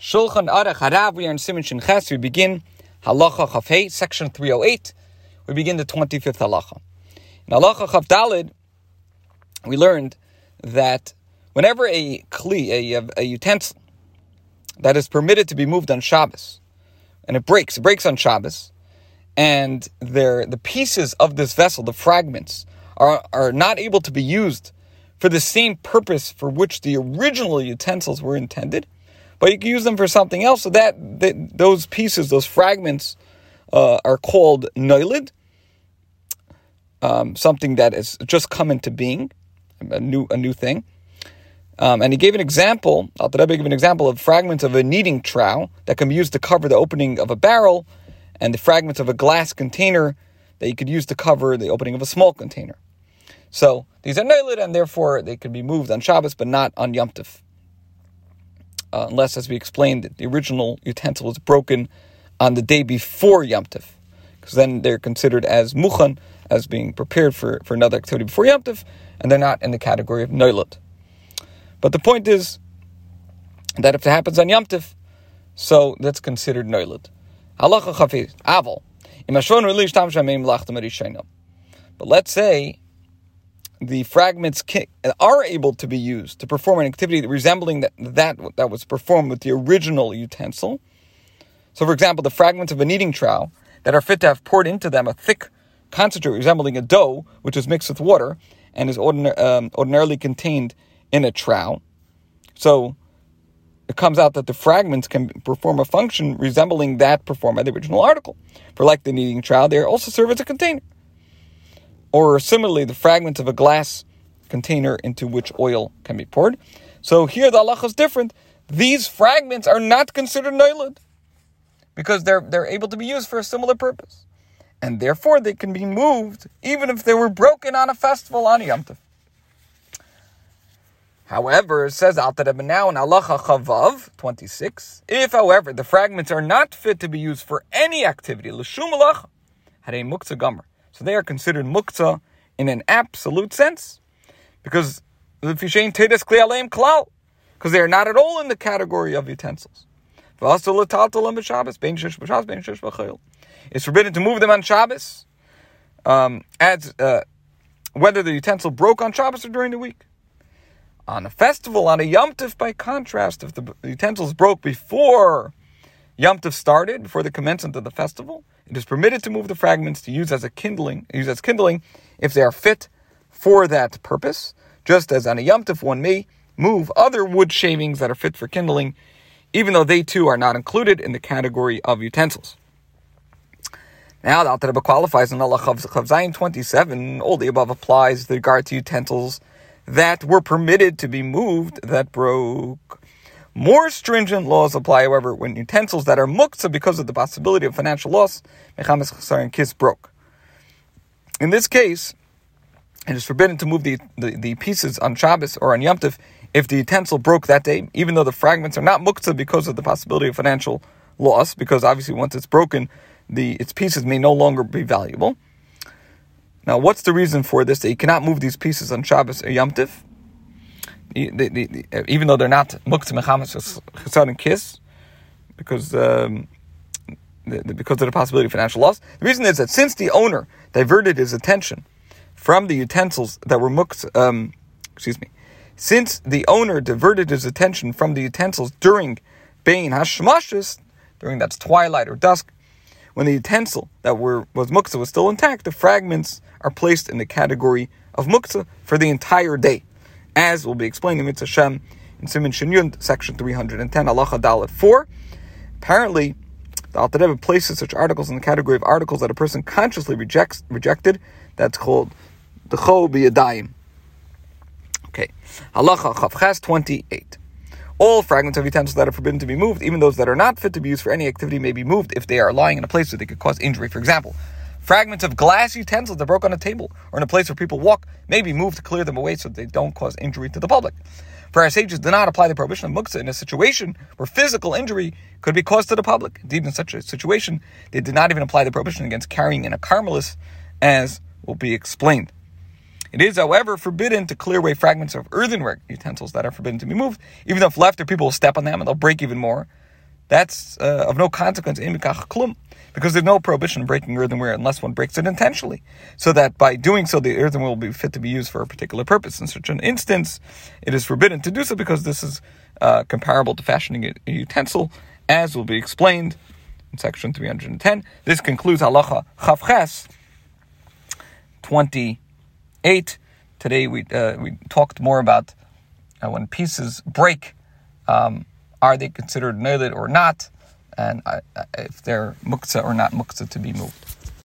Shulchan Aruch Harav, we are in Siman Shin Ches. We begin Halacha Chafei, section 308. We begin the 25th Halacha. In Halacha Chav Dalid, we learned that whenever a kli, a, a, utensil, that is permitted to be moved on Shabbos, and it breaks, it breaks on Shabbos, and there, the pieces of this vessel, the fragments, are, are not able to be used for the same purpose for which the original utensils were intended, but you can use them for something else. So that, that those pieces, those fragments, uh, are called noilid, um, something that has just come into being, a new a new thing. Um, and he gave an example. Al Rebbe gave an example of fragments of a kneading trowel that can be used to cover the opening of a barrel, and the fragments of a glass container that you could use to cover the opening of a small container. So these are noilid, and therefore they could be moved on Shabbos, but not on Yom Tov uh, unless, as we explained, the original utensil was broken on the day before Yom Tov, because then they're considered as muchan, as being prepared for, for another activity before Yom Tov, and they're not in the category of noilat. But the point is that if it happens on Yom Tov, so that's considered noilat. Halacha chafiz, aval. But let's say the fragments are able to be used to perform an activity resembling that, that that was performed with the original utensil. So, for example, the fragments of a kneading trowel that are fit to have poured into them a thick concentrate resembling a dough, which is mixed with water and is um, ordinarily contained in a trowel. So, it comes out that the fragments can perform a function resembling that performed by the original article. For like the kneading trowel, they also serve as a container or similarly the fragments of a glass container into which oil can be poured. So here the halacha is different. These fragments are not considered noilid because they're they're able to be used for a similar purpose, and therefore they can be moved even if they were broken on a festival on Yom Tov. However, it says Alter Rebbe now in Halacha Chavav 26, if, however, the fragments are not fit to be used for any activity, l'shum halacha, had a muktzah so they are considered muktzah in an absolute sense, because because they are not at all in the category of utensils. It's forbidden to move them on Shabbos, um, as uh, whether the utensil broke on Shabbos or during the week. On a festival, on a Yom Tif, by contrast, if the utensils broke before Yom Tov started, before the commencement of the festival, it is permitted to move the fragments to use as a kindling, use as kindling if they are fit for that purpose. Just as on a Yom Tov, one may move other wood shavings that are fit for kindling, even though they too are not included in the category of utensils. Now, the Alter qualifies in Allah Chav 27. All the above applies with regard to utensils that were permitted to be moved that broke. More stringent laws apply, however, when utensils that are muktzah because of the possibility of financial loss, mechames chasar and kiss broke. In this case, it is forbidden to move the, the, the, pieces on Shabbos or on Yom Tov if the utensil broke that day, even though the fragments are not muktzah because of the possibility of financial loss, because obviously once it's broken, the its pieces may no longer be valuable. Now, what's the reason for this? That you cannot move these pieces on Shabbos or Yom Tov? The, even though they're not muktzah mechamas and kiss, because um, because of the possibility of financial loss. The reason is that since the owner diverted his attention from the utensils that were muktzah, um, excuse me, since the owner diverted his attention from the utensils during bein hashmashis, during that twilight or dusk, when the utensil that were was muktzah was still intact, the fragments are placed in the category of muktzah for the entire day as we'll be explaining in Mitzvah Shem in Siman Shinyun, section 310, Halacha Dalet 4. Apparently, the Alter Rebbe places such articles in the category of articles that a person consciously rejects rejected. That's called the Cho B'Yadayim. Okay. Halacha Chavchas 28. All fragments of utensils that are forbidden to be moved, even those that are not fit to be used for any activity, may be moved if they are lying in a place where they could cause injury. For example, Fragments of glass utensils that broke on a table or in a place where people walk may be moved to clear them away so they don't cause injury to the public. For our sages do not apply the prohibition of muktzah in a situation where physical injury could be caused to the public. Indeed, in such a situation, they did not even apply the prohibition against carrying in a carmelis, as will be explained. It is, however, forbidden to clear away fragments of earthenware utensils that are forbidden to be moved, even if left, people will step on them and they'll break even more. That's uh, of no consequence in klum, because there's no prohibition breaking earthenware unless one breaks it intentionally. So that by doing so, the earthenware will be fit to be used for a particular purpose. In such an instance, it is forbidden to do so because this is uh, comparable to fashioning a, utensil, as will be explained in section 310. This concludes halacha chavches 28. Today we uh, we talked more about uh, when pieces break. Um, are they considered noted or not? And if they're muktzah or not muktzah to be moved.